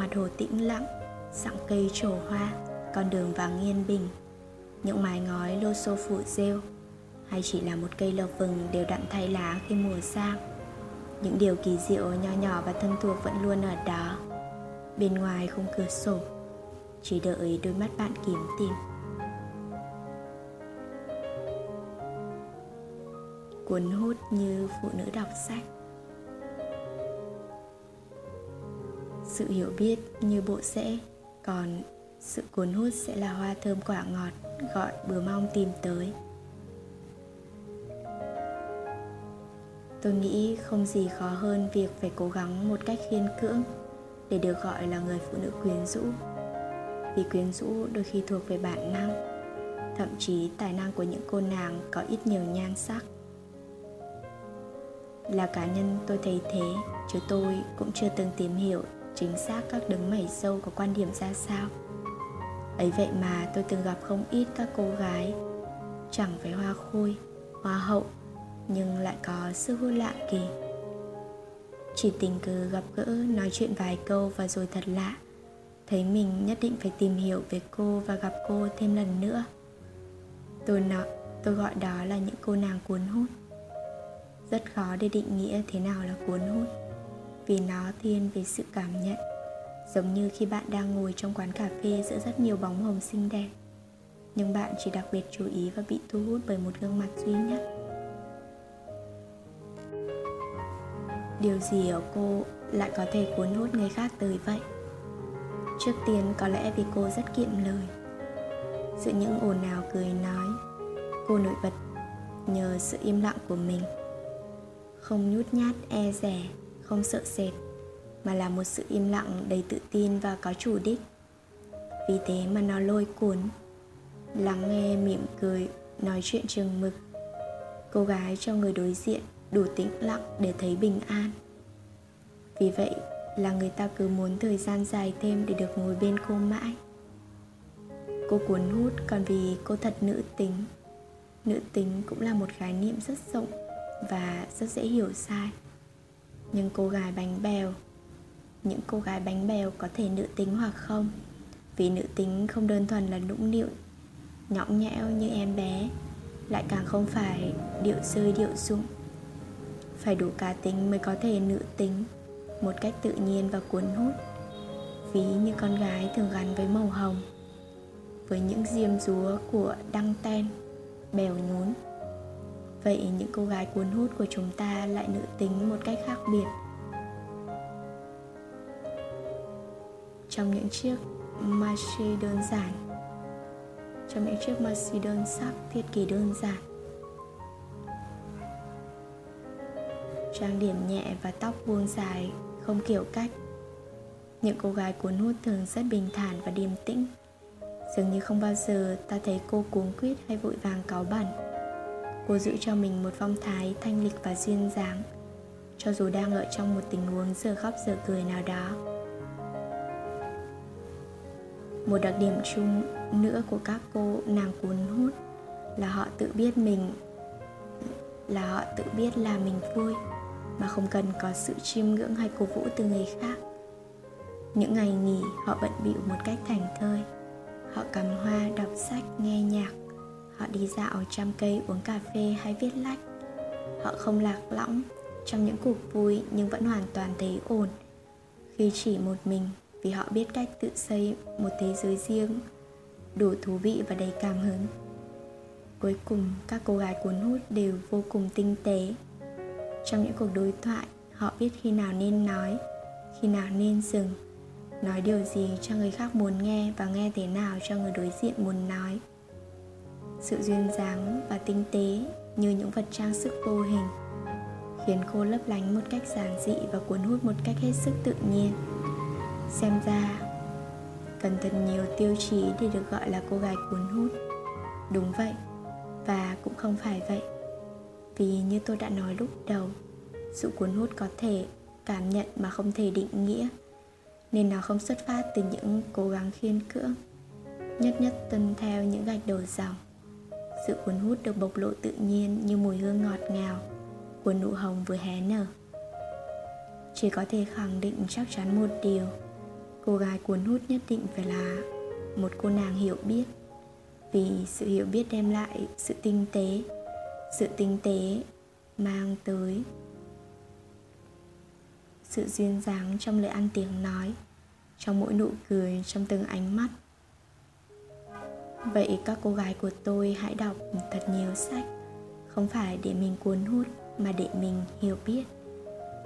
mặt hồ tĩnh lặng Sẵng cây trổ hoa, Con đường vàng yên bình. Những mái ngói lô xô phủ rêu, Hay chỉ là một cây lộc vừng đều đặn thay lá khi mùa sang Những điều kỳ diệu nho nhỏ và thân thuộc vẫn luôn ở đó. Bên ngoài khung cửa sổ, Chỉ đợi đôi mắt bạn kiếm tìm. Cuốn hút như phụ nữ đọc sách. Sự hiểu biết như bộ rễ còn sự cuốn hút sẽ là hoa thơm quả ngọt, gọi bướm mong tìm tới. Tôi nghĩ không gì khó hơn việc phải cố gắng một cách khiên cưỡng để được gọi là người phụ nữ quyến rũ. Vì quyến rũ đôi khi thuộc về bản năng, thậm chí tài năng của những cô nàng có ít nhiều nhan sắc. Là cá nhân tôi thấy thế, chứ tôi cũng chưa từng tìm hiểu chính xác các đứng mảy sâu có quan điểm ra sao. Ấy vậy mà tôi từng gặp không ít các cô gái, chẳng phải hoa khôi, hoa hậu, nhưng lại có sức hút lạ kỳ. Chỉ tình cờ gặp gỡ, nói chuyện vài câu và rồi thật lạ. Thấy mình nhất định phải tìm hiểu về cô và gặp cô thêm lần nữa. Tôi nói tôi gọi đó là những cô nàng cuốn hút. Rất khó để định nghĩa thế nào là cuốn hút vì nó thiên về sự cảm nhận. Giống như khi bạn đang ngồi trong quán cà phê giữa rất nhiều bóng hồng xinh đẹp, nhưng bạn chỉ đặc biệt chú ý và bị thu hút bởi một gương mặt duy nhất. Điều gì ở cô lại có thể cuốn hút người khác tới vậy? Trước tiên, có lẽ vì cô rất kiệm lời. Giữa những ồn ào cười nói, cô nổi bật nhờ sự im lặng của mình. Không nhút nhát e rẻ không sợ sệt, mà là một sự im lặng đầy tự tin và có chủ đích. Vì thế mà nó lôi cuốn, lắng nghe, mỉm cười, nói chuyện chừng mực cô gái cho người đối diện đủ tĩnh lặng để thấy bình an. Vì vậy là người ta cứ muốn thời gian dài thêm để được ngồi bên cô mãi. Cô cuốn hút còn vì cô thật nữ tính. Nữ tính cũng là một khái niệm rất rộng và rất dễ hiểu sai nhưng cô gái bánh bèo, những cô gái bánh bèo có thể nữ tính hoặc không? Vì nữ tính không đơn thuần là nũng nịu, nhõng nhẽo như em bé, lại càng không phải điệu rơi điệu dụng phải đủ cá tính mới có thể nữ tính một cách tự nhiên và cuốn hút. Ví như con gái thường gắn với màu hồng, với những diêm rúa của đăng ten, bèo nhún vậy những cô gái cuốn hút của chúng ta lại nữ tính một cách khác biệt. Trong những chiếc maxi đơn giản trong những chiếc maxi đơn sắc thiết kế đơn giản, trang điểm nhẹ và tóc buông dài, không kiểu cách, những cô gái cuốn hút thường rất bình thản và điềm tĩnh. Dường như không bao giờ ta thấy cô cuống quýt hay vội vàng cáu bẩn cô giữ cho mình một phong thái thanh lịch và duyên dáng, cho dù đang ở trong một tình huống giờ khóc giờ cười nào đó. Một đặc điểm chung nữa của các cô nàng cuốn hút là họ tự biết mình, là họ tự biết là mình vui, mà không cần có sự chiêm ngưỡng hay cổ vũ từ người khác. Những ngày nghỉ, họ bận bịu một cách thành thơi. Họ cắm hoa, đọc sách, nghe nhạc họ đi dạo trăm cây uống cà phê hay viết lách. Họ không lạc lõng. Trong những cuộc vui nhưng vẫn hoàn toàn thấy ổn. Khi chỉ một mình, vì họ biết cách tự xây một thế giới riêng, đủ thú vị và đầy cảm hứng. Cuối cùng, các cô gái cuốn hút đều vô cùng tinh tế. Trong những cuộc đối thoại, họ biết khi nào nên nói, khi nào nên dừng, nói điều gì cho người khác muốn nghe và nghe thế nào cho người đối diện muốn nói sự duyên dáng và tinh tế như những vật trang sức vô hình, khiến cô lấp lánh một cách giản dị và cuốn hút một cách hết sức tự nhiên. Xem ra, cần thật nhiều tiêu chí để được gọi là cô gái cuốn hút. Đúng vậy, và cũng không phải vậy. Vì như tôi đã nói lúc đầu, sự cuốn hút có thể cảm nhận mà không thể định nghĩa, nên nó không xuất phát từ những cố gắng khiên cưỡng, nhất nhất tuân theo những gạch đầu dòng sự cuốn hút được bộc lộ tự nhiên như mùi hương ngọt ngào của nụ hồng vừa hé nở. Chỉ có thể khẳng định chắc chắn một điều, cô gái cuốn hút nhất định phải là một cô nàng hiểu biết. Vì sự hiểu biết đem lại sự tinh tế, sự tinh tế mang tới sự duyên dáng trong lời ăn tiếng nói, trong mỗi nụ cười, trong từng ánh mắt vậy các cô gái của tôi hãy đọc thật nhiều sách. Không phải để mình cuốn hút, mà để mình hiểu biết.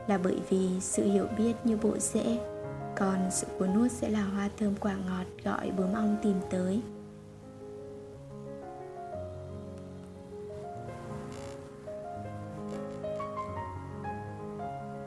Là bởi vì sự hiểu biết như bộ rễ, còn sự cuốn hút sẽ là hoa thơm quả ngọt gọi bướm ong tìm tới.